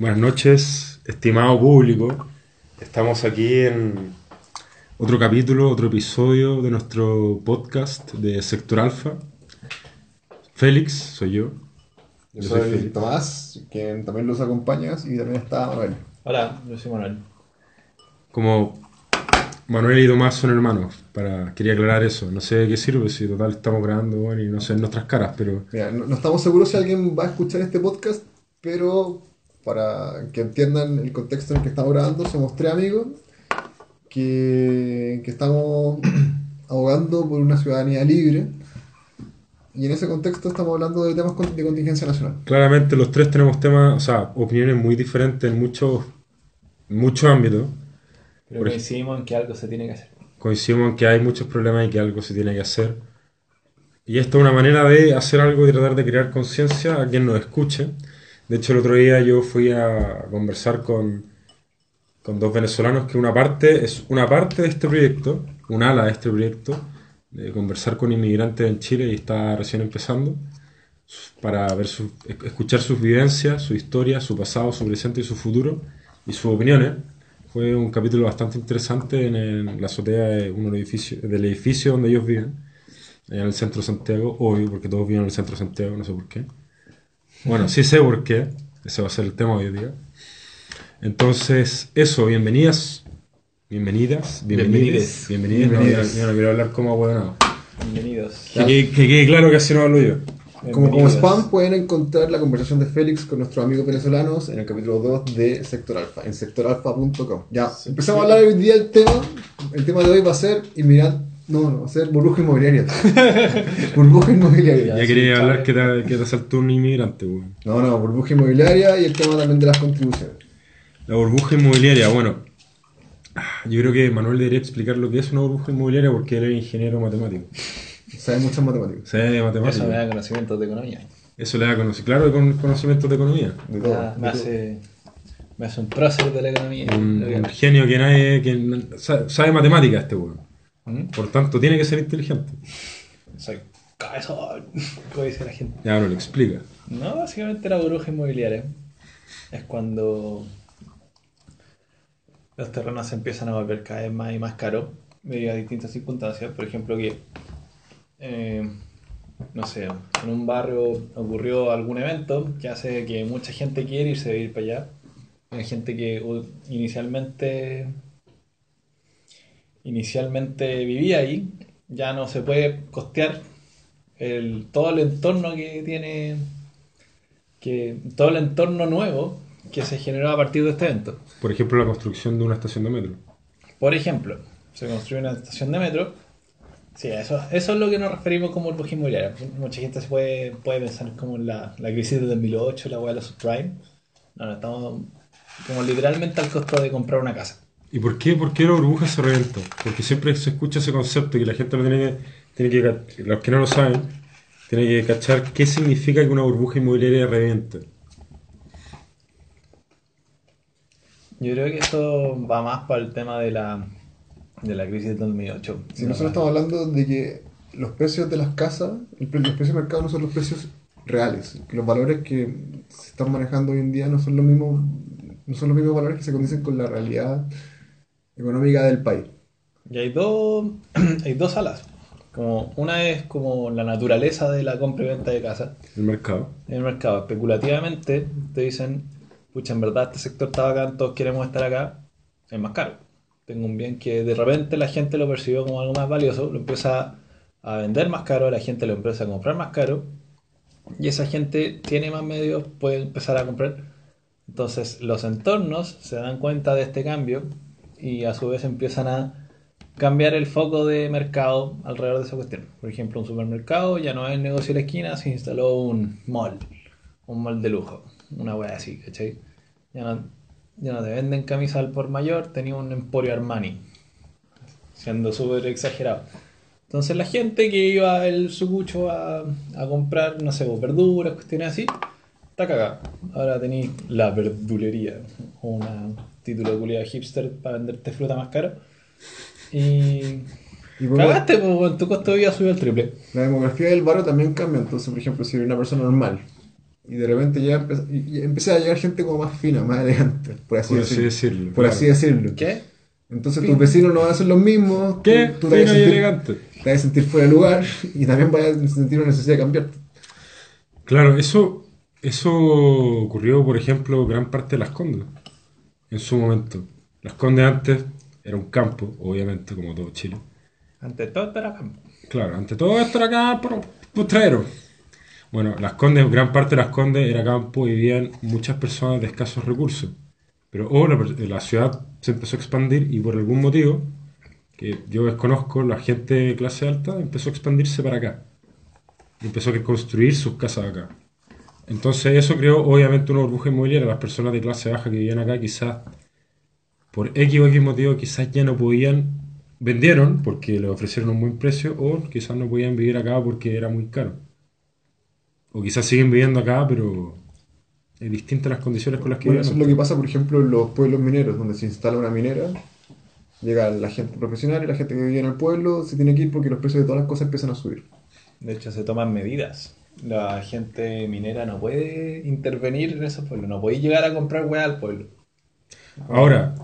Buenas noches, estimado público. Estamos aquí en otro capítulo, otro episodio de nuestro podcast de Sector Alfa. Félix, soy yo. Yo Yo soy soy Félix. Tomás, quien también los acompañas, y también está Manuel. Hola, yo soy Manuel. Como Manuel y Tomás son hermanos, para, quería aclarar eso. No sé de qué sirve, si total estamos grabando bueno, y no sé en nuestras caras, pero Mira, no, no estamos seguros si alguien va a escuchar este podcast, pero para que entiendan el contexto en el que estamos grabando, somos tres amigos que, que estamos abogando por una ciudadanía libre. Y en ese contexto estamos hablando de temas de contingencia nacional. claramente los tres tenemos temas, o sea, opiniones muy diferentes en muchos, muchos ámbitos. Pero Por coincidimos en que algo se tiene que hacer. coincidimos en que hay muchos problemas y que algo se tiene que hacer. Y esto es una manera de hacer algo y tratar de crear conciencia a quien nos escuche. De hecho, el otro día yo fui a conversar con, con dos venezolanos que una parte es una parte de este proyecto, un ala de este proyecto, de conversar con inmigrantes en Chile y está recién empezando, para escuchar sus vivencias, su historia, su pasado, su presente y su futuro y sus opiniones. Fue un capítulo bastante interesante en, la azotea de edificios- del edificio donde ellos viven, en el centro de Santiago, obvio, porque todos viven en el centro de Santiago, no sé por qué. Bueno, sí sé por qué, ese va a ser el tema de hoy día. Entonces, eso, bienvenidas, bienvenidas, bienvenidas, Bienvenides. bienvenidas. No, yo, Bienvenides. yo no quiero hablar como abuelo. Bienvenidos. Que, quede- que quede claro que así no hablo yo. Como, como spam pueden encontrar la conversación de Félix con nuestros amigos venezolanos en el capítulo 2 de Sector Alfa, en sectoralfa.com. Ya, empezamos a hablar hoy día del tema. El tema de hoy va a ser inmigrante. No, no, va a ser burbuja inmobiliaria. burbuja inmobiliaria. Ya, quería sí, hablar que te, que te asaltó un inmigrante, weón. No, no, burbuja inmobiliaria y el tema también de las contribuciones. La burbuja inmobiliaria, bueno. Yo creo que Manuel debería explicar lo que es una burbuja inmobiliaria porque él es ingeniero matemático. Sabe muchas matemáticas. Sabe de Eso matemáticas. me da conocimientos de economía. Eso le da conoci- claro, con conocimientos de economía. De todo. Ah, de me, todo. hace, me hace un prócer de la economía. Un, un genio que nadie. Que sabe, sabe matemáticas este weón. ¿Mm? Por tanto, tiene que ser inteligente. Soy cabezón, como dice la gente. Ya, Manuel, explica. No, básicamente la burbuja inmobiliaria es cuando los terrenos se empiezan a volver cada vez más y más caros debido a distintas circunstancias. Por ejemplo, que, eh, no sé, en un barrio ocurrió algún evento que hace que mucha gente quiere irse a vivir para allá. Hay gente que inicialmente, inicialmente vivía ahí, ya no se puede costear el, todo el entorno que tiene, que todo el entorno nuevo que se generó a partir de este evento. Por ejemplo, la construcción de una estación de metro. Por ejemplo, se construye una estación de metro. Sí, eso, eso es lo que nos referimos como burbuja inmobiliaria. Mucha gente se puede, puede pensar como en la, la crisis de 2008, la hueá de los subprime. No, no, estamos como literalmente al costo de comprar una casa. ¿Y por qué, por qué la burbuja se reventó? Porque siempre se escucha ese concepto y la gente lo tiene que, tiene que los que no lo saben, tienen que cachar qué significa que una burbuja inmobiliaria reviente. Yo creo que esto va más para el tema de la, de la crisis del 2008. Si No, nosotros estamos hablando de que los precios de las casas, los precios de mercado no son los precios reales. Que los valores que se están manejando hoy en día no son los mismos, no son los mismos valores que se condicen con la realidad económica del país. Y hay dos, hay dos alas. Como, una es como la naturaleza de la compra y venta de casas. El mercado. el mercado. Especulativamente te dicen, pucha, en verdad este sector está bacán, todos queremos estar acá, es más caro. Tengo un bien que de repente la gente lo percibió como algo más valioso, lo empieza a vender más caro, la gente lo empieza a comprar más caro, y esa gente tiene más medios, puede empezar a comprar. Entonces los entornos se dan cuenta de este cambio y a su vez empiezan a cambiar el foco de mercado alrededor de esa cuestión. Por ejemplo, un supermercado ya no es el negocio de la esquina, se instaló un mall, un mall de lujo, una wea así, ¿cachai? Ya no, ya no te venden camisas al por mayor, tenía un Emporio Armani, siendo súper exagerado. Entonces la gente que iba al sucucho a, a comprar, no sé, pues, verduras, cuestiones así, está cagada. Ahora tenéis la verdulería, un título de culiado hipster para venderte fruta más cara. Y Y por- cagaste, pues, tu costo de vida subió al triple. la demografía del barrio también cambia. Entonces, por ejemplo, si eres una persona normal, y de repente ya empe- y- empecé a llegar gente como más fina, más elegante, por así, Por así decirlo. Por claro. así decirlo. ¿Qué? Entonces tus vecinos no van a ser los mismos. tú- ¿Qué? Tú, te, vas a y sentir, elegante. te vas a sentir fuera de lugar y también vas a sentir una necesidad de cambiarte. Claro, eso, eso ocurrió, por ejemplo, gran parte de Las Condes en su momento. Las Condes antes era un campo, obviamente, como todo Chile. Ante todo esto era campo. Claro, ante todo esto era campo postrero. Bueno, Las Condes, gran parte de Las Condes era campo y vivían muchas personas de escasos recursos. Pero oh, la, la ciudad se empezó a expandir y por algún motivo, que yo desconozco, la gente de clase alta empezó a expandirse para acá. Y empezó a construir sus casas acá. Entonces eso creó obviamente una burbuja inmobiliaria. Las personas de clase baja que vivían acá quizás por X o X motivo quizás ya no podían, vendieron porque le ofrecieron un buen precio o quizás no podían vivir acá porque era muy caro. O quizás siguen viviendo acá, pero es distintas las condiciones con las que Bueno, eso es viven. lo que pasa, por ejemplo, en los pueblos mineros, donde se instala una minera, llega la gente profesional y la gente que vive en el pueblo se tiene que ir porque los precios de todas las cosas empiezan a subir. De hecho, se toman medidas. La gente minera no puede intervenir en esos pueblos. No puede llegar a comprar weá al pueblo. Ahora,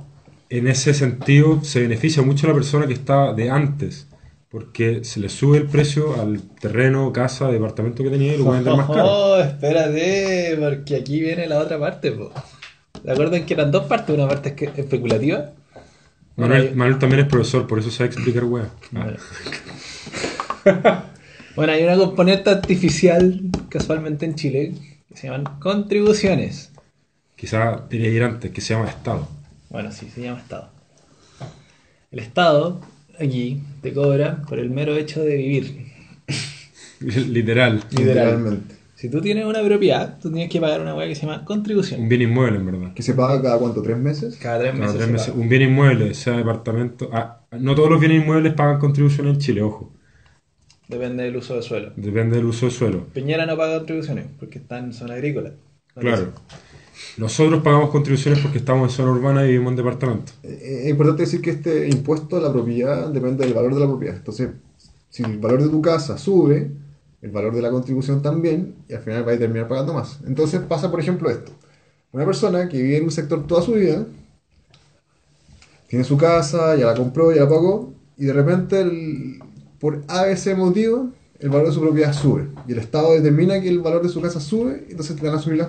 en ese sentido se beneficia mucho la persona que está de antes, porque se le sube el precio al terreno, casa, departamento que tenía y lo puede vender más caro. Oh, espérate, porque aquí viene la otra parte. Po. ¿Se acuerdan que eran dos partes? Una parte es especulativa. Manuel, Bueno, Manuel también es profesor, por eso sabe explicar weá. Ah, Bueno, hay una componente artificial casualmente en Chile que se llaman contribuciones. quizá debería ir antes, que se llama Estado. Bueno, sí, se llama Estado. El Estado aquí te cobra por el mero hecho de vivir. Literal. Literal. Literalmente. Si tú tienes una propiedad, tú tienes que pagar una hueá que se llama contribución. Un bien inmueble, en verdad. Que se paga cada cuánto, tres meses. Cada tres Cada meses. tres se meses. Un bien inmueble, sea departamento. ah, no todos los bienes inmuebles pagan contribución en Chile, ojo. Depende del uso del suelo. Depende del uso del suelo. Piñera no paga contribuciones porque está en zona agrícola. No Claro. Nosotros pagamos contribuciones porque estamos en zona urbana y vivimos en departamento. Eh, Es importante decir que este impuesto a la propiedad depende del valor de la propiedad. Entonces, si el valor de tu casa sube, el valor de la contribución también, y al final va a terminar pagando más. Entonces pasa, por ejemplo, esto. Una persona que vive en un sector toda su vida, tiene su casa, ya la compró, ya la pagó, y de repente, el- por ABC motivo, el valor de su propiedad sube. Y el Estado determina que el valor de su casa sube, entonces te van a subir las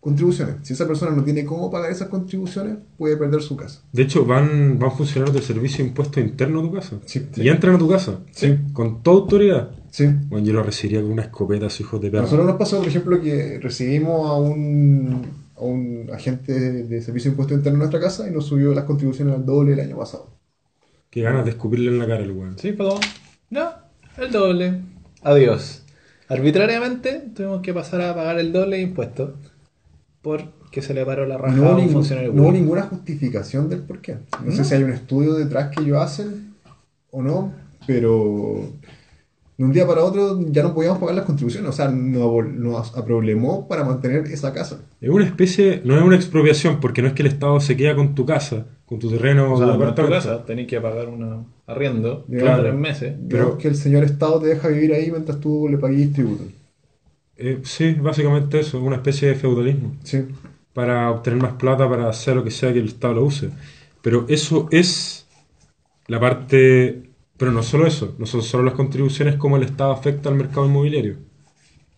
contribuciones. Si esa persona no tiene cómo pagar esas contribuciones, puede perder su casa. De hecho, van, van funcionarios del servicio de impuestos interno a tu casa. Sí. Y entran a tu casa. Sí. Con toda autoridad. Sí. Bueno, yo lo recibiría con una escopeta a su hijo de perro. nosotros nos pasó, por ejemplo, que recibimos a un, a un agente de servicio de impuesto interno en nuestra casa y nos subió las contribuciones al doble el año pasado. Qué ganas de escupirle en la cara al weón. Sí, pagó. No, el doble. Adiós. Arbitrariamente tuvimos que pasar a pagar el doble de impuestos porque se le paró la raja No a hubo un ningún- funcionario no hubo ninguna justificación del por qué. No, sé No. si hay un estudio detrás que ellos hacen o no, pero de un día para otro ya no podíamos pagar las contribuciones. O sea, nos, nos aproblemó para mantener esa casa. Es una especie, no es una expropiación, porque no es que el Estado se queda con tu casa, con tu terreno O sea, tu tu casa tenéis que pagar un arriendo Claro. cada tres meses. Pero Pero- que el señor Estado te deja vivir ahí mientras tú le pagues tributo. Eh, sí, básicamente eso, una especie de feudalismo. Sí. Para obtener más plata, para hacer lo que sea que el Estado lo use. Pero eso es la parte... Pero no solo eso, no son solo las contribuciones como el Estado afecta al mercado inmobiliario.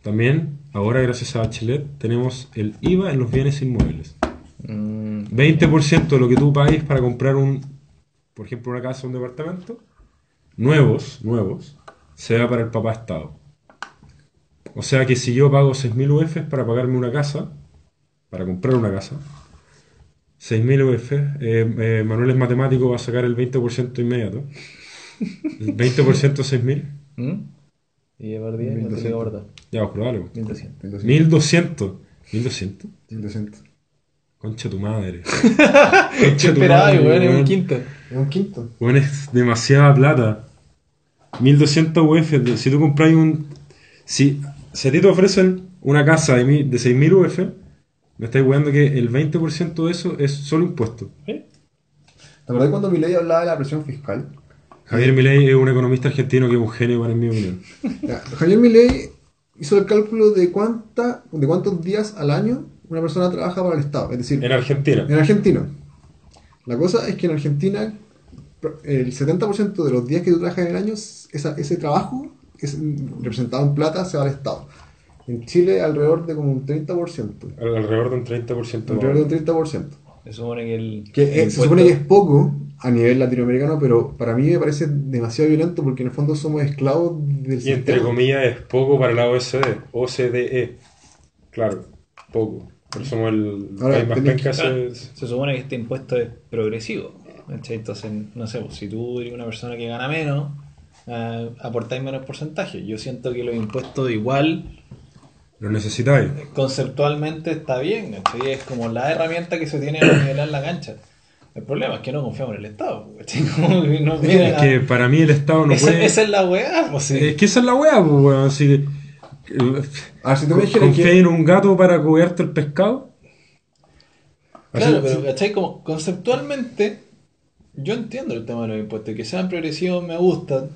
También, ahora gracias a Bachelet, tenemos el IVA en los bienes inmuebles. Mm, 20% de lo que tú pagues para comprar un, por ejemplo, una casa o un departamento, nuevos, nuevos, se va para el papá Estado. O sea que si yo pago 6.000 UF para pagarme una casa, para comprar una casa, 6.000 UF, eh, eh, Manuel es matemático, va a sacar el 20% inmediato. El 20% 6.000, ¿Mm? Y por 10 no te 1200. quedo gordo. ya vamos por algo. 1200. 1.200. 1.200. 1200. Concha tu madre. ¿Qué Concha tu esperaba, madre, weón? En un weón. quinto. Es un quinto. Bueno, es demasiada plata. 1200 UF. Si tú compras un. Si, si a ti te ofrecen una casa de, mil- de 6000 UF, me estáis weando que el 20% de eso es solo impuesto. ¿Eh? ¿Te acordás cuando Milei hablaba de la presión fiscal? Javier Milei es un economista argentino que es un genio, para en mi opinión. Ya, Javier Milei hizo el cálculo de, cuánta, de cuántos días al año una persona trabaja para el Estado. Es decir, En Argentina. en Argentina. La cosa es que en Argentina el 70% de los días que tú trabajas en el año, esa- ese trabajo es representado en plata se va al Estado. En Chile alrededor de como un 30%. Al- Alrededor de un 30%. más. Alrededor de un 30%. Se supone que el. Que el se impuesto- supone que es poco a nivel latinoamericano, pero para mí me parece demasiado violento porque en el fondo somos esclavos del Y entre sistema. comillas es poco para la OSD. OCDE. Claro, poco. Pero somos el Ahora, país más tenés penca. que- se- Se supone que este impuesto es progresivo. Entonces, no sé, pues, si tú eres una persona que gana menos, eh, aportáis menos porcentaje. Yo siento que los impuestos igual Lo necesitáis. conceptualmente está bien, ¿cachai? Es como la herramienta que se tiene para nivelar la cancha. El problema es que no confiamos en el Estado, que no Es que para mí el Estado no esa, puede. esa es la weá, pues sí. Es que esa es la weá, pues, weón. Si tú me dijeras ¿Confías que... en un gato para cubrirte el pescado? Así- Claro, pero ¿cachai? Como conceptualmente, yo entiendo el tema de los impuestos, que sean progresivos me gustan.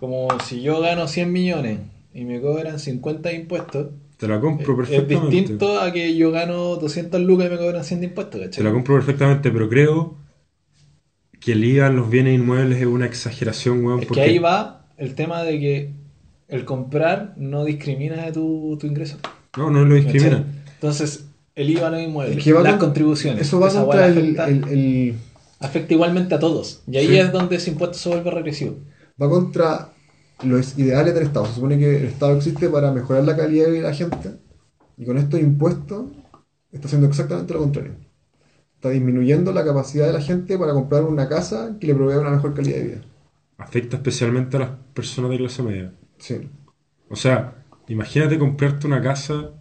Como si yo gano 100 millones y me cobran 50 de impuestos, Te la compro es perfectamente. distinto a que yo gano 200 lucas y me cobran 100 de impuestos, Te ¿cachai? la compro perfectamente, pero creo que el IVA en los bienes inmuebles es una exageración, weón. Es que porque- ahí va el tema de que el comprar no discrimina de tu, tu ingreso. No, no lo discrimina. ¿cachai? Entonces, el IVA no inmueble, Es que las con- contribuciones. Eso va esa contra el, afecta, el- el- afecta igualmente a todos. Y ahí Sí. es donde ese impuesto se vuelve regresivo. va contra los ideales del Estado. Se supone que el Estado existe para mejorar la calidad de vida de la gente y con estos impuestos está haciendo exactamente lo contrario. Está disminuyendo la capacidad de la gente para comprar una casa que le provea una mejor calidad de vida. Afecta especialmente a las personas de clase media. Sí. O sea, imagínate comprarte una casa,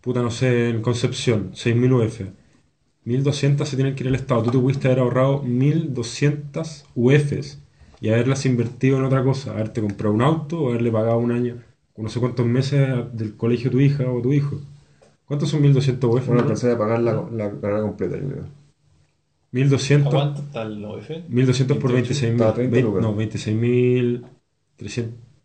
puta, no sé, en Concepción, 6.000 UF. 1.200 se tienen que ir al Estado. Tú te pudiste haber ahorrado 1.200 UFs y haberlas invertido en otra cosa. Haberte comprado un auto o haberle pagado un año, no sé cuántos meses del colegio tu hija o tu hijo. ¿Cuántos son 1.200 UF? Bueno, no? alcancé a pagar la, la carrera completa, yo creo. 1.200 ¿A cuánto está el OF? 1.200 por 28. 26.000. Estaba 30 Vein- lucas. No, 26.662.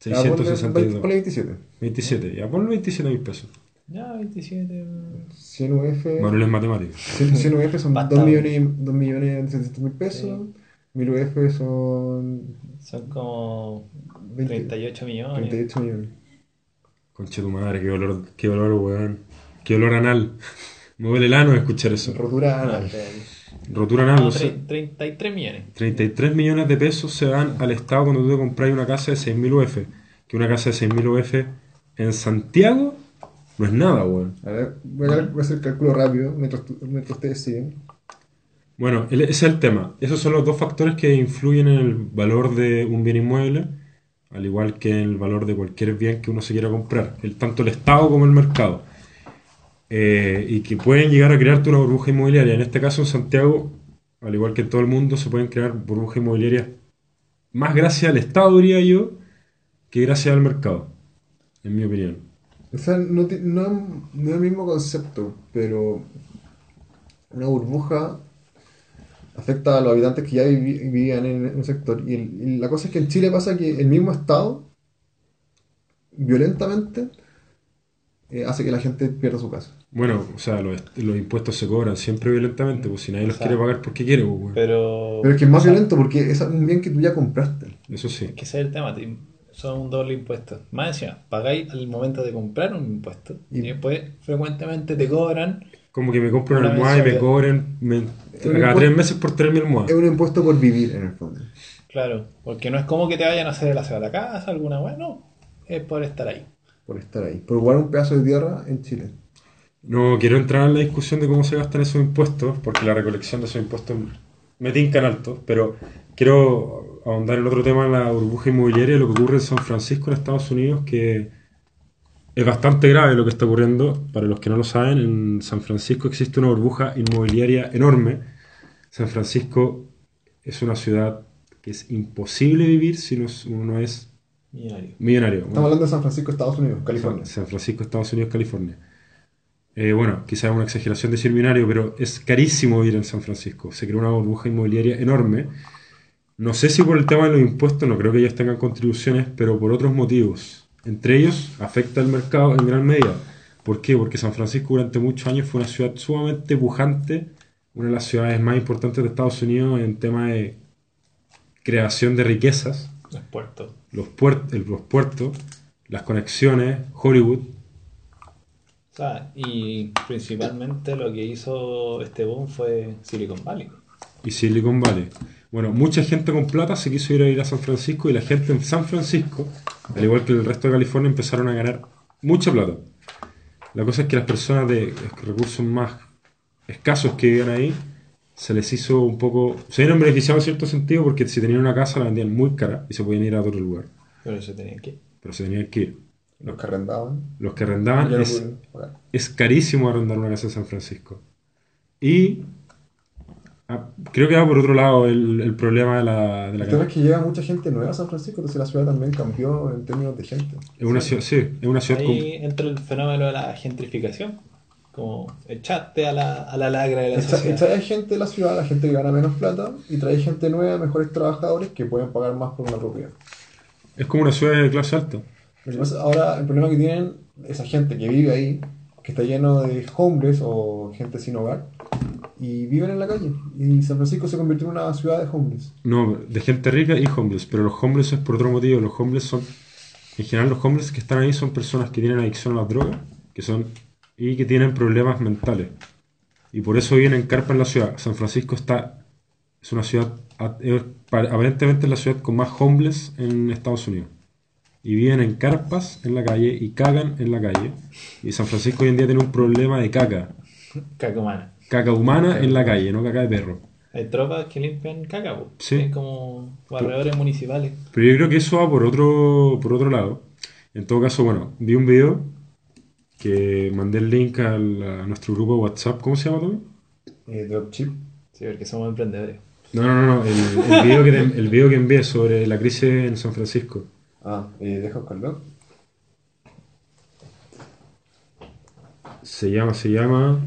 Ya, ponle 27. 27, ya ponle 27 mil pesos. Ya, 27. 100 UF. Manuel es matemático. 100, 100 UF son Basta. 2 millones, y- 2 millones 700 mil pesos. Sí. 1000 UF son Son como 20, 38 millones. 38 millones. Conche tu madre, qué olor, qué olor, weón. Qué olor anal. Me duele el ano escuchar eso. Rotura anal. Rotura anal, no, o sea, tre- 33 millones. 33 millones de pesos se van al Estado cuando tú te compras una casa de 6.000 UF. Que una casa de 6.000 UF en Santiago no es nada, weón. A ver, voy a, voy a hacer el cálculo rápido mientras, tú- mientras ustedes siguen. Bueno, ese es el tema. Esos son los dos factores que influyen en el valor de un bien inmueble, al igual que en el valor de cualquier bien que uno se quiera comprar, el, tanto el Estado como el mercado. Eh, y que pueden llegar a crearte una burbuja inmobiliaria. En este caso, en Santiago, al igual que en todo el mundo, se pueden crear burbujas inmobiliarias más gracias al Estado, diría yo, que gracias al mercado, en mi opinión. O sea, no, no es el mismo concepto, pero una burbuja afecta a los habitantes que ya vivi- vivían en un sector. Y, el- y la cosa es que en Chile pasa que el mismo Estado, violentamente, eh, hace que la gente pierda su casa. Bueno, o sea, los, los impuestos se cobran siempre violentamente, pues si nadie los O sea, quiere pagar porque quiere, pues. Pero. Pero es que es más o sea, violento porque es un bien que tú ya compraste. Eso sí. Es que ese es el tema. Son un doble impuesto. Más encima, pagáis al momento de comprar un impuesto. Y- Y, después, frecuentemente te cobran. Como que me compro una Una almohada y me cobren me, cada impuesto- tres meses por tener mi almohada. Es un impuesto por vivir, en el fondo. Claro, porque no es como que te vayan a hacer el aseo a la casa, alguna weá, no. Es por estar ahí. Por estar ahí. Por jugar un pedazo de tierra en Chile. No quiero entrar en la discusión de cómo se gastan esos impuestos, porque la recolección de esos impuestos me tincan alto, pero quiero ahondar en otro tema, la burbuja inmobiliaria, lo que ocurre en San Francisco, en Estados Unidos, que es bastante grave lo que está ocurriendo. Para los que no lo saben, en San Francisco existe una burbuja inmobiliaria enorme. San Francisco es una ciudad que es imposible vivir si no es- uno es Millonario. millonario. Estamos hablando de San Francisco, Estados Unidos, California. San Francisco, Estados Unidos, California. Eh, bueno, quizás es una exageración decir binario, pero es carísimo vivir en San Francisco. Se creó una burbuja inmobiliaria enorme. No sé si por el tema de los impuestos, no creo que ellos tengan contribuciones, pero por otros motivos. Entre ellos afecta el mercado en gran medida. ¿Por qué? Porque San Francisco durante muchos años fue una ciudad sumamente pujante, una de las ciudades más importantes de Estados Unidos en tema de creación de riquezas, Los puertos. los, los puertos, las conexiones, Hollywood. O sea, y principalmente lo que hizo este boom fue Silicon Valley. y Silicon Valley. Bueno, mucha gente con plata se quiso ir a ir a San Francisco y la gente en San Francisco, al igual que el resto de California, empezaron a ganar mucha plata. La cosa es que las personas de recursos más escasos que vivían ahí se les hizo un poco. Se vieron beneficiados en cierto sentido porque si tenían una casa la vendían muy cara y se podían ir a otro lugar. Pero se tenía que. Pero se tenían que ir. Los que arrendaban. Los que arrendaban no es, es carísimo arrendar una casa en San Francisco. Y creo que va por otro lado el, el problema de la, de la El tema es que llega mucha gente nueva a San Francisco, entonces la ciudad también cambió en términos de gente. Es una ciudad, sí, es una ciudad con- Ahí entra el fenómeno de la gentrificación. Como echaste a la, a la lagra de la Echa- sociedad. Trae gente de la ciudad, la gente que gana menos plata, y trae gente nueva, mejores trabajadores que pueden pagar más por una propiedad. es como una ciudad de clase alta. Pasa ahora, el problema que tienen esa gente que vive ahí, que está lleno de homeless o gente sin hogar, y viven en la calle. Y San Francisco se convirtió en una ciudad de homeless. No, de gente rica y homeless, pero los homeless es por otro motivo. Los homeless son, en general los homeless que están ahí son personas que tienen adicción a las drogas, que son y que tienen problemas mentales. Y por eso viven en carpa en la ciudad. San Francisco está es una ciudad aparentemente es la ciudad con más homeless en Estados Unidos. Y viven en carpas en la calle y cagan en la calle. Y San Francisco hoy en día tiene un problema de caca. Caca humana. Caca humana en la calle, no caca de perro. Hay tropas que limpian caca, po. Sí. Como barredores municipales. Pero yo creo que eso va por otro, por otro lado. En todo caso, bueno, vi un video que mandé el link al- a, nuestro grupo de WhatsApp. ¿Cómo se llama, Tommy? Eh, dropship. Sí, porque somos emprendedores. No, no, no, no, el, el video que, el video que envié sobre la crisis en San Francisco. Ah, eh, deja buscarlo. Se llama, se llama,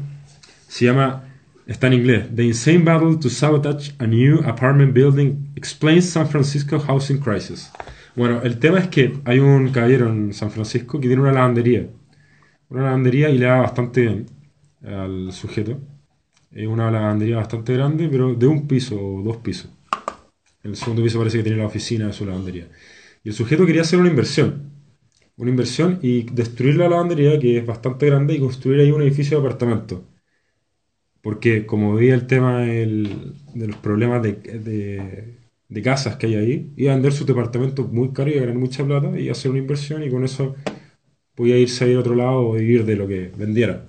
se llama, está en inglés. The insane battle to sabotage a new apartment building explains San Francisco housing crisis. Bueno, el tema es que hay un caballero en San Francisco que tiene una lavandería. Una lavandería y le da bastante bien al sujeto. Es una lavandería bastante grande, pero de un piso o dos pisos. En el segundo piso parece que tiene la oficina de su lavandería. Y el sujeto quería hacer una inversión. Una inversión y destruir la lavandería, que es bastante grande, y construir ahí un edificio de apartamentos. Porque como veía el tema de los problemas de, de- casas que hay ahí, iba a vender sus departamentos muy caros y a ganar mucha plata y hacer una inversión y con eso podía irse a ir a otro lado o vivir de lo que vendiera.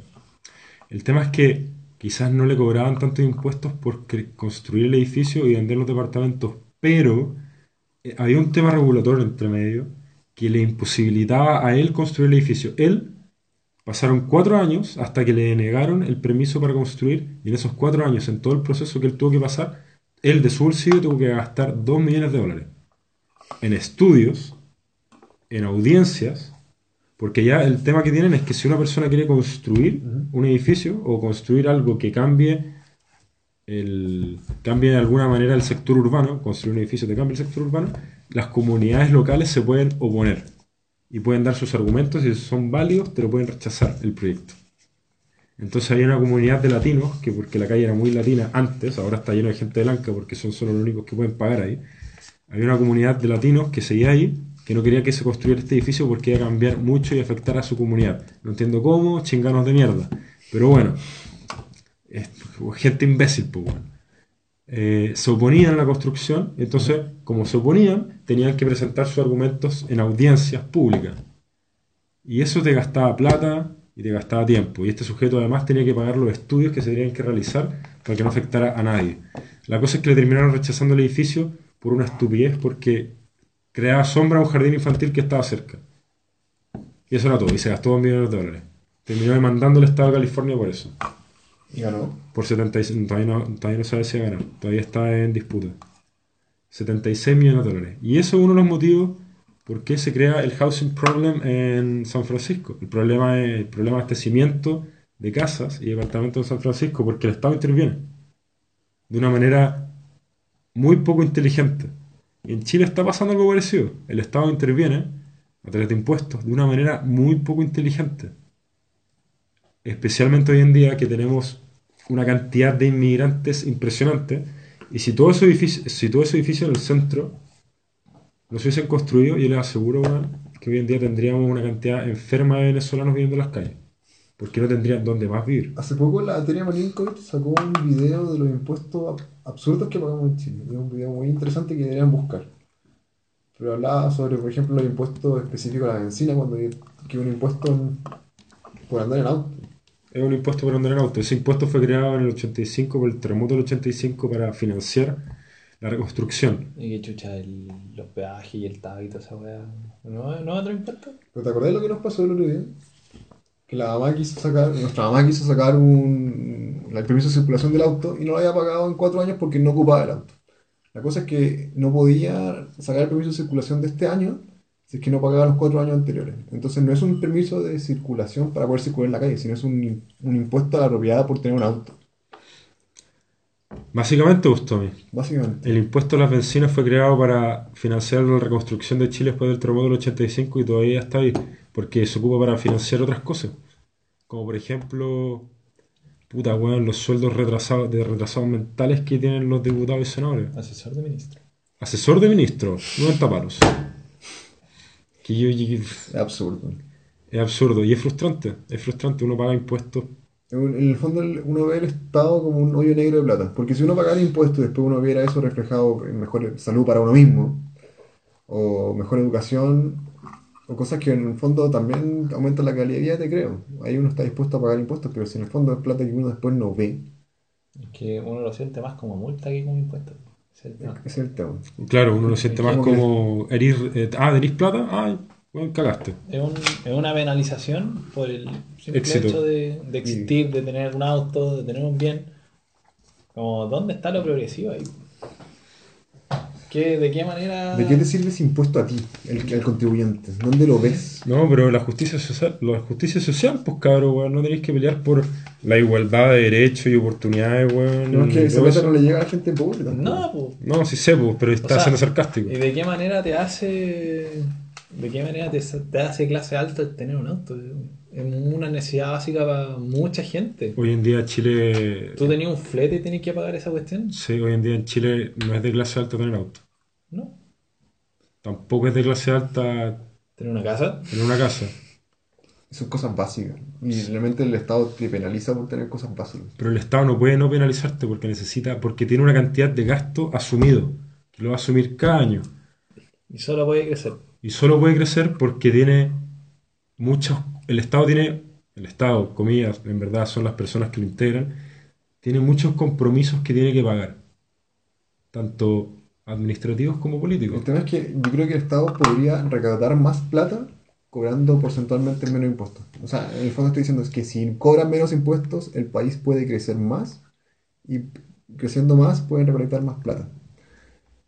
El tema es que quizás no le cobraban tantos impuestos por construir el edificio y vender los departamentos, pero había un tema regulatorio entre medio que le imposibilitaba a él construir el edificio. Él pasaron cuatro años hasta que le denegaron el permiso para construir y en esos cuatro años, en todo el proceso que él tuvo que pasar, él de su bolsillo tuvo que gastar 2 millones de dólares en estudios, en audiencias, porque ya el tema que tienen es que si una persona quiere construir un edificio o construir algo que cambie el, cambie de alguna manera el sector urbano, construir un edificio que cambie el sector urbano, las comunidades locales se pueden oponer y pueden dar sus argumentos y si son válidos te lo pueden rechazar el proyecto. Entonces había una comunidad de latinos, que porque la calle era muy latina antes, ahora está lleno de gente blanca porque son solo los únicos que pueden pagar ahí. Había una comunidad de latinos que seguía ahí, que no quería que se construyera este edificio porque iba a cambiar mucho y afectar a su comunidad. No entiendo cómo, chinganos de mierda. Pero bueno, gente imbécil, pues. Eh, se oponían a la construcción, entonces, como se oponían, tenían que presentar sus argumentos en audiencias públicas. Y eso te gastaba plata y te gastaba tiempo. Y este sujeto además tenía que pagar los estudios que se tenían que realizar para que no afectara a nadie. La cosa es que le terminaron rechazando el edificio por una estupidez, porque creaba sombra a un jardín infantil que estaba cerca. Y eso era todo, y se gastó 2 millones de dólares. Terminó demandando el Estado de California por eso. Y ganó. Por 76, todavía no, todavía no sabe si va a ganar, todavía está en disputa. 76 millones de dólares. Y eso es uno de los motivos por qué se crea el housing problem en San Francisco. El problema es el problema de abastecimiento de casas y departamentos en San Francisco, porque el Estado interviene de una manera muy poco inteligente. Y en Chile está pasando algo parecido. El Estado interviene a través de impuestos de una manera muy poco inteligente. Especialmente hoy en día que tenemos una cantidad de inmigrantes impresionante. Y si todo ese edificio, si todo ese edificio en el centro no se hubiesen construido, yo les aseguro que hoy en día tendríamos una cantidad enferma de venezolanos viviendo en las calles. Porque no tendrían dónde más vivir. Hace poco la Teria Malinkovic sacó un video de los impuestos ab- absurdos que pagamos en Chile. Es un video muy interesante que deberían buscar. Pero hablaba sobre, por ejemplo, los impuestos específicos a la benzina, cuando que un impuesto por andar en auto. Es un impuesto por andar en auto. Ese impuesto fue creado en el 85 por el terremoto del 85 para financiar la reconstrucción. Y que chucha, el- los peajes y el TAB y toda esa weá. ¿No, ¿No otro impuesto? ¿Pero te acordás de lo que nos pasó el otro día? Que la mamá quiso sacar, nuestra mamá quiso sacar un, el permiso de circulación del auto y no lo había pagado en cuatro años porque no ocupaba el auto. La cosa es que no podía sacar el permiso de circulación de este año si es que no pagaba los cuatro años anteriores. Entonces no es un permiso de circulación para poder circular en la calle, sino es un, un impuesto a la propiedad por tener un auto, Básicamente, Gustomi, básicamente. el impuesto a las bencinas fue creado para financiar la reconstrucción de Chile después del terremoto del 85 y todavía está ahí, porque se ocupa para financiar otras cosas. Como por ejemplo, puta weón, los sueldos retrasados, de retrasados mentales que tienen los diputados y senadores. Asesor de ministro. Asesor de ministro, 90 palos. Que yo, yo- Es absurdo. es absurdo y es frustrante. Es frustrante, uno paga impuestos. En en el fondo uno ve el Estado como un hoyo negro de plata, porque si uno pagara impuestos y después uno viera eso reflejado en mejor salud para uno mismo, o mejor educación, o cosas que en el fondo también aumentan la calidad de vida, te creo. Ahí uno está dispuesto a pagar impuestos, pero si en el fondo es plata que uno después no ve, Es que uno lo siente más como multa que como impuesto. Es el tema. Claro, uno lo siente más Como herir. eh, ah, ¿tenís plata? Ah, bueno, cagaste. Es, un- es una penalización por el simple Éxito. hecho de, de existir, de tener un auto, de tener un bien. Como, ¿dónde está lo progresivo ahí? ¿Qué, ¿De qué manera? ¿De qué te sirve ese impuesto a ti, el, el contribuyente? ¿Dónde lo ves? No, pero la justicia social, la justicia social, pues cabrón, weón, no tenéis que pelear por la igualdad de derechos y oportunidades, weón. No es que esa plata no le llega a la gente pobre tampoco. No, pues. No, sí sé, pues, pero está sea, siendo sarcástico. ¿Y de qué manera te hace. ¿De qué manera te, te hace clase alta el tener un auto? Es una necesidad básica para mucha gente. Hoy en día Chile. ¿Tú tenías un flete y tenías que pagar esa cuestión? Sí, hoy en día en Chile no es de clase alta tener auto. No. Tampoco es de clase alta ¿Tener una casa? tener una casa. Son cosas básicas. Y realmente el Estado te penaliza por tener cosas básicas. Pero el Estado no puede no penalizarte porque necesita, porque tiene una cantidad de gasto asumido, que lo va a asumir cada año. Y solo puede crecer. Y solo puede crecer porque tiene muchos. El Estado tiene. El Estado, comillas, en verdad son las personas que lo integran. Tiene muchos compromisos que tiene que pagar. Tanto administrativos como políticos. El tema es que yo creo que el Estado podría recaudar más plata cobrando porcentualmente menos impuestos. O sea, en el fondo estoy diciendo es que si cobran menos impuestos, el país puede crecer más y creciendo más pueden recolectar más plata.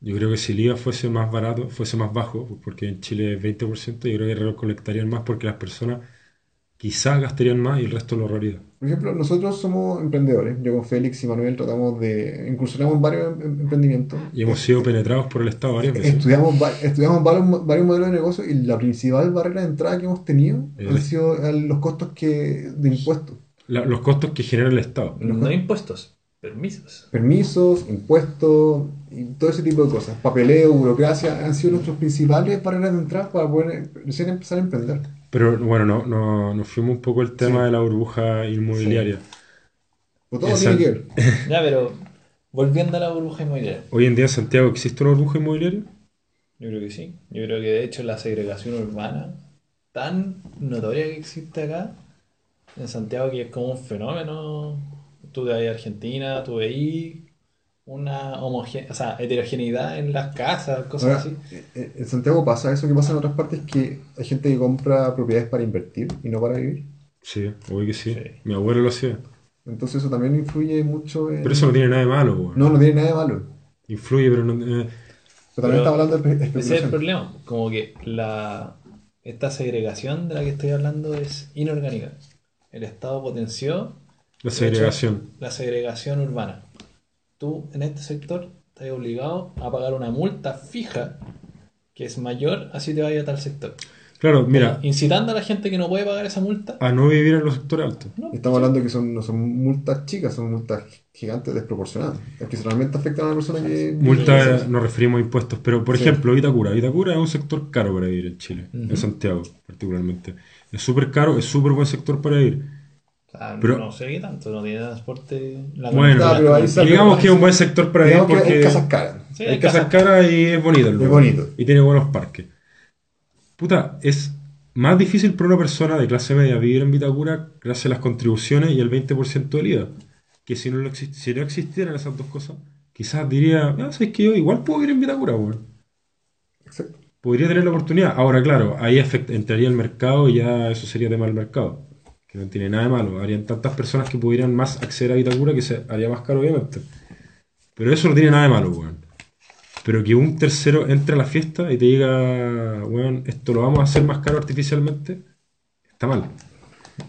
Yo creo que si el IVA fuese más barato, fuese más bajo, porque en Chile es 20%, yo creo que recolectarían más porque las personas quizás gastarían más y el resto lo ahorraría. Por ejemplo, nosotros somos emprendedores. Yo con Félix y Manuel tratamos de incursionamos en varios em- em- emprendimientos. Y hemos sido penetrados por el Estado varias veces. Estudiamos, va- estudiamos varios, varios modelos de negocio y la principal barrera de entrada que hemos tenido El- han sido eh, los costos que, de impuestos. La- los costos que genera el Estado. No impuestos, permisos. Permisos, impuestos y todo ese tipo de cosas. Papeleo, burocracia han sido nuestros principales barreras de entrada para poder recién empezar a emprender. Pero bueno, no, no, nos fuimos un poco el tema Sí. de la burbuja inmobiliaria. O todo Esa- tiene que ver. Ya, pero volviendo a la burbuja inmobiliaria. Hoy en día en Santiago existe una burbuja inmobiliaria. Yo creo que sí. Yo creo que de hecho la segregación urbana tan notoria que existe acá en Santiago que es como un fenómeno. Tú de ahí a Argentina, tú veis una homogene o sea, heterogeneidad en las casas, cosas Ahora, así. eh, en Santiago pasa eso que pasa en otras partes que hay gente que compra propiedades para invertir y no para vivir. Sí, obvio que sí. Sí. Mi abuelo lo hacía. Entonces eso también influye mucho en... Pero eso no tiene nada de malo, weón. No, no tiene nada de malo. Influye, pero no. eh, Pero también Pero está hablando de espe- Ese es el especulación. problema. Como que la esta segregación de la que estoy hablando es inorgánica. El Estado potenció la segregación. la segregación urbana. Tú en este sector estás obligado a pagar una multa fija que es mayor así te vaya a tal sector. Claro, mira, Incitando a la gente que no puede pagar esa multa. a no vivir en los sectores altos. No, Estamos hablando que son, no son multas chicas, son multas gigantes desproporcionadas. Es que realmente afectan a la persona que. Multa nos referimos a impuestos, pero por Sí. ejemplo, Vitacura. Vitacura es un sector caro para vivir en Chile, en Santiago particularmente. Es súper caro, es súper buen sector para vivir. Sea, Pero- no sé qué tanto, no tiene transporte. La Bueno, Ah, pero ahí sale- digamos que es un buen sector para que porque hay casas caras. Sí, hay casas caras y es bonito el lugar. bonito. Y tiene buenos parques. Puta, es más difícil para una persona de clase media vivir en Vitacura gracias a las contribuciones y el 20% del IVA. Que si no, si no existieran esas dos cosas, quizás diría, ah, ¿sabes que yo igual puedo vivir en Vitacura, weón? Exacto. Podría tener la oportunidad. Ahora, claro, ahí entraría el mercado y ya eso sería tema del mercado. Que no tiene nada de malo. Habrían tantas personas que pudieran más acceder a Vitacura que se haría más caro, obviamente. Pero eso no tiene nada de malo, weón. Pero que un tercero entre a la fiesta y te diga, weón, esto lo vamos a hacer más caro artificialmente, está mal.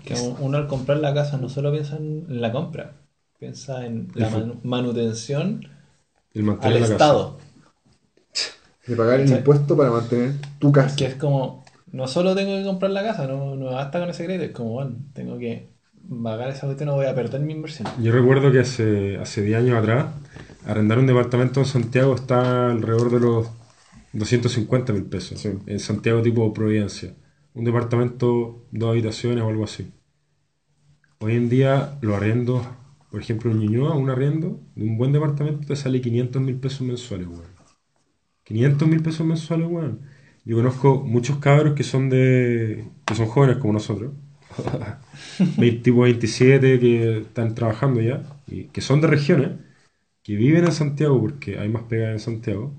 Que uno al comprar la casa no solo piensa en la compra, piensa en la manutención El al la casa. Estado. De pagar el Sí. impuesto para mantener tu casa. Que es como, no solo tengo que comprar la casa, no, no basta con ese crédito, es como, bueno, tengo que pagar esa cuestión, no voy a perder mi inversión. Yo recuerdo que hace, hace 10 años atrás, arrendar un departamento en Santiago está alrededor de los 250 mil pesos. Sí. En Santiago tipo Providencia. Un departamento, dos habitaciones o algo así. Hoy en día los arriendos, por ejemplo en Ñuñoa, un arriendo de un buen departamento te sale 500 mil pesos mensuales, weón. 500 mil pesos mensuales, weón. Yo conozco muchos cabros que son de. que son jóvenes como nosotros. 20, tipo 27 que están trabajando ya. Y que son de regiones. Que viven en Santiago porque hay más pega en Santiago.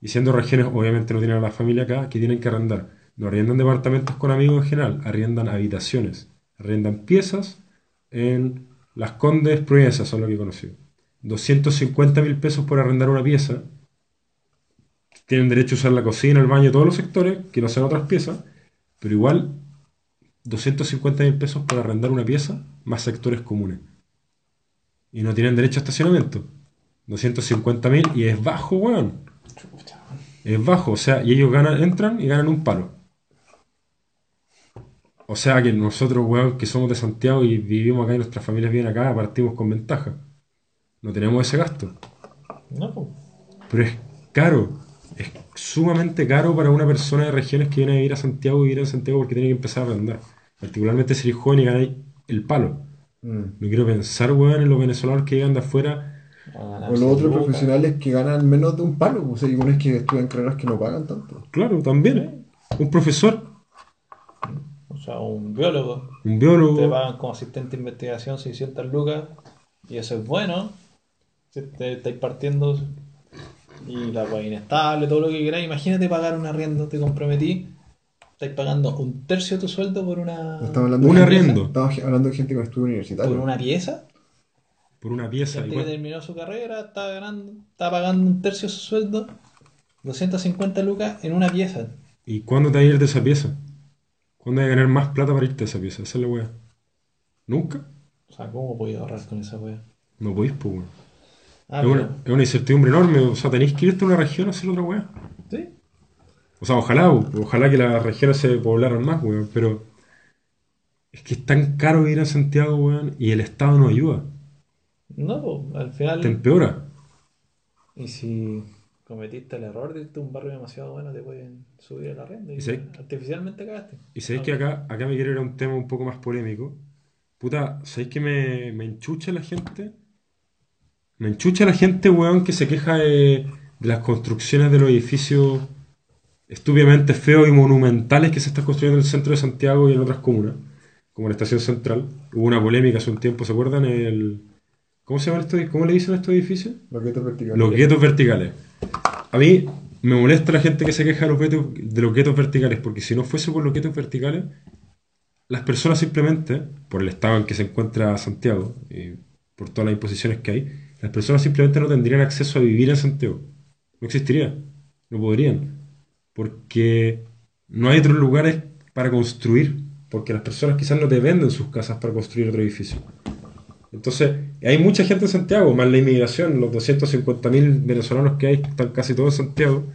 Y siendo regiones, obviamente no tienen a la familia acá, que tienen que arrendar. No arriendan departamentos con amigos en general, arriendan habitaciones. Arriendan piezas en Las Condes, Providencia, son lo que he conocido. 250 mil pesos por arrendar una pieza. Tienen derecho a usar la cocina, el baño, todos los sectores, que no sean otras piezas. Pero igual, 250 mil pesos por arrendar una pieza, más sectores comunes. Y no tienen derecho a estacionamiento. 250 mil y es bajo, weón. Es bajo, o sea, y ellos ganan, entran y ganan un palo. O sea que nosotros, weón, que somos de Santiago y vivimos acá y nuestras familias viven acá, partimos con ventaja. No tenemos ese gasto. No. Pero es caro. Es sumamente caro para una persona de regiones que viene a vivir a Santiago y vivir en Santiago porque tiene que empezar a aprender. Particularmente si eres joven y ganáis el palo. Mm. No quiero pensar, weón, en los venezolanos que llegan de afuera. O los otros profesionales que ganan menos de un palo. O sea, hay unos que estudian carreras que no pagan tanto. Claro, también. ¿eh? Un profesor, O sea, un biólogo. un Te biólogo. pagan como asistente de investigación 600 lucas y eso es bueno. Si te estáis partiendo y la web inestable, todo lo que queráis. Imagínate pagar un arriendo, te comprometí. Estáis pagando un tercio de tu sueldo por una, No estamos hablando Un de arriendo. Estamos hablando de gente con estudio universitario. por una pieza. Por una pieza. Gente igual. que terminó su carrera, está ganando, está pagando un tercio de su sueldo, 250 lucas en una pieza. ¿Y cuándo te vas a ir de esa pieza? ¿Cuándo vas a ganar más plata para irte de esa pieza? Esa es la weá. ¿Nunca? O sea, ¿cómo podía ahorrar con esa wea? No podéis, pues, weón. Ah, es, una, es una incertidumbre enorme. O sea, tenéis que irte a una región a hacer otra weá. ¿Sí? O sea, ojalá, ojalá que las regiones se poblaran más, weón, pero es que es tan caro vivir en Santiago, weón, y el Estado no ayuda, No, pues, al final. te empeora. Y si cometiste el error de irte a un barrio demasiado bueno, te pueden subir el arriendo y ¿Y artificialmente cagaste. Y sabéis que acá, acá me quiero ir a un tema un poco más polémico. Puta, ¿sabéis que me, me enchucha la gente? Me enchucha la gente, weón, que se queja de, de las construcciones de los edificios estúpidamente feos y monumentales que se están construyendo en el centro de Santiago y en otras comunas, como la estación central. Hubo una polémica hace un tiempo, ¿se acuerdan? El, ¿Cómo se llaman estos, cómo le dicen a estos edificios? Los guetos verticales. Los guetos verticales. A mí me molesta la gente que se queja de los guetos, de los guetos verticales, porque si no fuese por los guetos verticales, las personas simplemente, por el estado en que se encuentra Santiago, y por todas las imposiciones que hay, las personas simplemente no tendrían acceso a vivir en Santiago. No existiría. No podrían. Porque no hay otros lugares para construir. Porque las personas quizás no te venden sus casas para construir otro edificio. Entonces, hay mucha gente en Santiago, más la inmigración, los 250.000 venezolanos que hay, están casi todos en Santiago.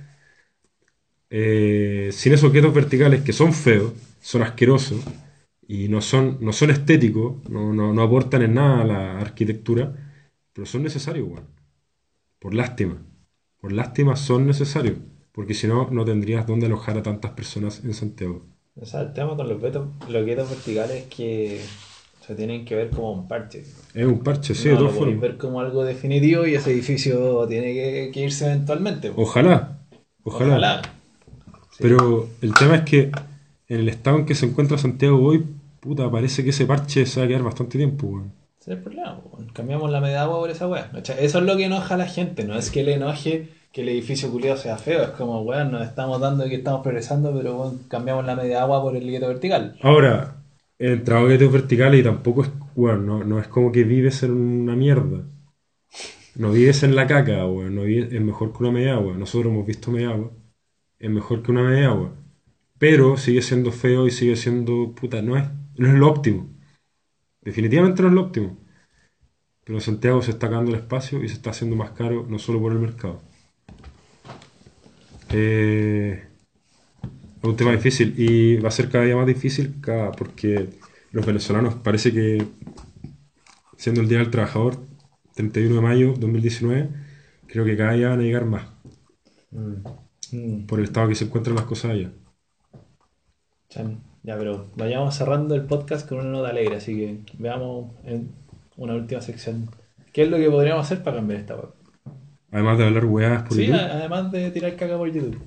eh, sin esos guetos verticales que son feos, son asquerosos y no son, no son estéticos, no, no- no aportan en nada a la arquitectura, pero son necesarios, weón. Por lástima. Por lástima son necesarios. Porque si no, no tendrías dónde alojar a tantas personas en Santiago. O sea, el tema con los guetos, los guetos verticales es que se tienen que ver como un parche. Es un parche, sí, no de todas formas. ver como algo definitivo y ese edificio tiene que, que irse eventualmente. po. Ojalá. Ojalá. Pero el tema es que en el estado en que se encuentra Santiago hoy, puta, parece que ese parche se va a quedar bastante tiempo, weón. Ese es el problema. Cambiamos la media agua por esa weá. Eso es lo que enoja a la gente. No es que le enoje que el edificio culiado sea feo. Es como, weón, nos estamos dando que estamos progresando, pero cambiamos la media agua por el gueto vertical. Ahora, he entrado a guetos verticales y tampoco es, weón, no, no es como que vives en una mierda. No vives en la caca, weón. No vives- es mejor que una media agua. Nosotros hemos visto media agua. Es mejor que una media agua. Pero sigue siendo feo y sigue siendo, puta, no es, no es lo óptimo. Definitivamente no es lo óptimo. Pero Santiago se está acabando el espacio y se está haciendo más caro, no solo por el mercado. Eh, es un tema difícil y va a ser cada día más difícil cada- porque los venezolanos parece que, siendo el Día del Trabajador, 31 de mayo 2019, creo que cada día van a llegar más Mm, por el estado que se encuentran las cosas allá. Ya, pero vayamos cerrando el podcast con una nota alegre. Así que veamos en una última sección. ¿Qué es lo que podríamos hacer para cambiar esta weá? Además de hablar weadas por Sí, YouTube. a- además de tirar caca por YouTube.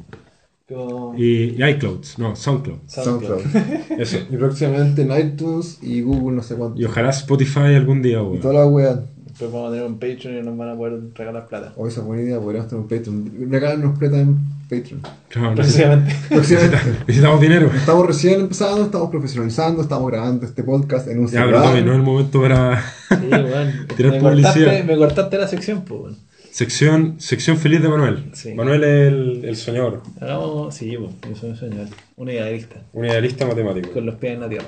Como Y, y iCloud, no, SoundCloud. SoundCloud. SoundCloud. Eso. y próximamente en iTunes y Google no sé cuánto. Y ojalá Spotify algún día, Y weón. toda la wea. Después vamos a tener un Patreon y nos van a poder regalar plata. Hoy esa es buena idea, podríamos tener un Patreon. Regálanos plata en Patreon. Claro, Precisamente. Próximamente. necesitamos dinero. Estamos recién empezando, estamos profesionalizando, estamos grabando este podcast en un Ya, pero. Tommy, no es el momento para Sí, weón. Tirar me, publicidad. cortaste, me cortaste la sección, pues, sección, sección feliz de Manuel. Sí. Manuel es el, el soñador, Hagamos, sí, pues, yo soy un señor. Un idealista. un idealista matemático. Con los pies en la tierra.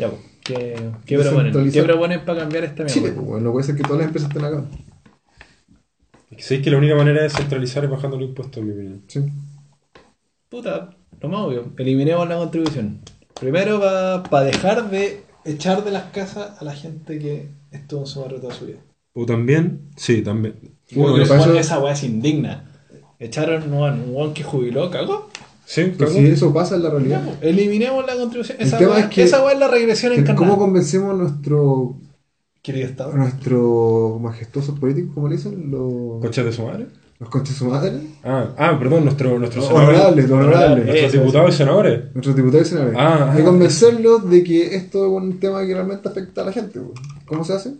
Ya, pues. ¿Qué, qué proponen? Descentralizar. ¿Qué proponen para cambiar esta Chile, mierda? pues, bueno, no puede ser que todas las empresas estén acá. ¿Sabéis que la única manera de centralizar es bajando los impuestos, en mi opinión? Sí. Puta, lo más obvio. Eliminemos la contribución. Primero, para dejar de echar de las casas a la gente que estuvo en su barrio toda su vida. O también, sí, también. Eso- esa weá es indigna. Echaron un weón que jubiló, cagó. Sí, Pero cagó. si eso pasa en la realidad. Pues, eliminemos la contribución. El Esa tema weá es que- esa weá es la regresión ¿Cómo encarnada. convencemos a nuestro, Querido Estado. nuestros majestuosos políticos, como le dicen? Los, ¿Conchas de su madre? los conches de su madre. Ah, ah, perdón, nuestro, nuestros senadores. honorables, los honorables. Nuestros diputados y senadores. Nuestros diputados y senadores. Ah, de ah. convencerlos de que esto es un tema que realmente afecta a la gente. pues. ¿Cómo se hace?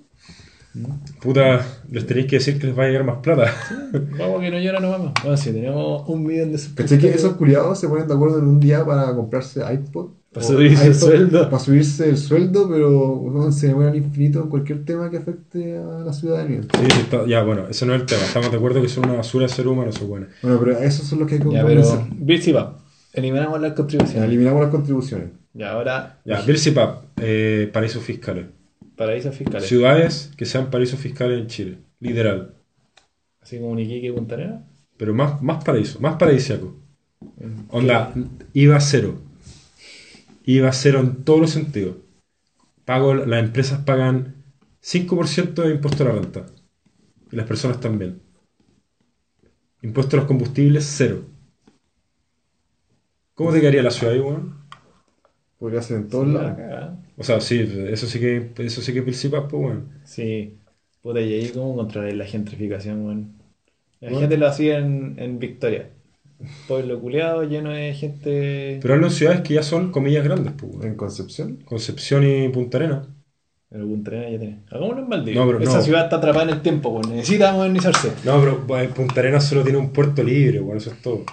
Puta, les tenéis que decir que les va a llegar más plata. Vamos que no llora, no vamos. Bueno, si tenemos un millón de ¿Cachai que esos culiados se ponen de acuerdo en un día para comprarse iPod? Para subirse el sueldo. Para subirse el sueldo, pero weón, se demoran infinito en cualquier tema que afecte a la ciudadanía. Sí, está- ya, bueno, ese no es el tema. Estamos de acuerdo que son una basura de ser humano, son buenas. Bueno, pero esos son los que hay que pap. Eliminamos las Ya, contribuciones. eliminamos las contribuciones. Y ahora, Ya, Birsipap, eh, paraísos fiscales. Paraísos fiscales. Ciudades que sean paraísos fiscales en Chile. Literal. Así como un Iquique y Punta Arenas. Pero más, más paraíso, más paradisíaco. Onda, IVA cero. IVA cero en todos los sentidos. Pago, las empresas pagan 5% de impuesto a la renta. Y las personas también. Impuesto a los combustibles, cero. ¿Cómo te quedaría la ciudad ahí, weón? Podría ser en todos La lados. O sea, sí, eso sí que, eso sí que participas, pues, weón. Sí. Puta, y ahí cómo controlar la gentrificación, weón. La Bueno. gente lo hacía en, en Victoria. Pueblo culeado, lleno de gente. Pero hablo en ciudades que ya son comillas grandes, pues, weón. En Concepción. Concepción y Punta Arenas. Pero Punta Arenas ya tiene. Hagámoslo en Valdivia. No, pero Esa no. ciudad está atrapada en el tiempo, weón. Necesita modernizarse. No, pero eh, Punta Arenas solo tiene un puerto libre, bueno, eso es todo.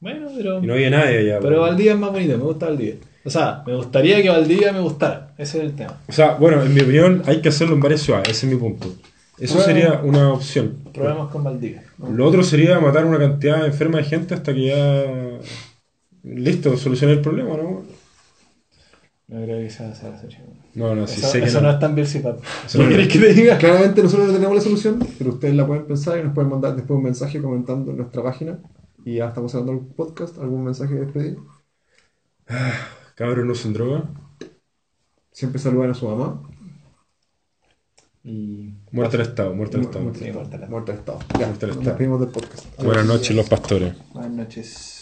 Bueno, pero. Y no había nadie allá. Pero weón. Valdivia es más bonito, me gusta Valdivia. O sea, me gustaría que Valdivia me gustara. Ese es el tema. O sea, bueno, en mi opinión hay que hacerlo en varias ciudades, ese es mi punto. Eso Bueno. sería una opción. Probemos con Valdivia. ¿no? Lo otro sería matar una cantidad enferma de gente hasta que ya... Listo, solucionar el problema, ¿no? No creo que sea, sea serio. No, no, sí eso sé que eso no. no. es tan Birsipap. Eso ¿Qué no- querés que te diga? Claramente nosotros no tenemos la solución, pero ustedes la pueden pensar y nos pueden mandar después un mensaje comentando en nuestra página Y ya estamos cerrando el podcast. ¿Algún mensaje de despedida? Cabros no usen droga. Siempre saludan a su mamá. Y Muerte al Estado, muerte al Estado. Muerte al Estado. Muerte al Estado. Ya, Muerte al nos Estado. despedimos del podcast. Buenas noches, los pastores. buenas noches.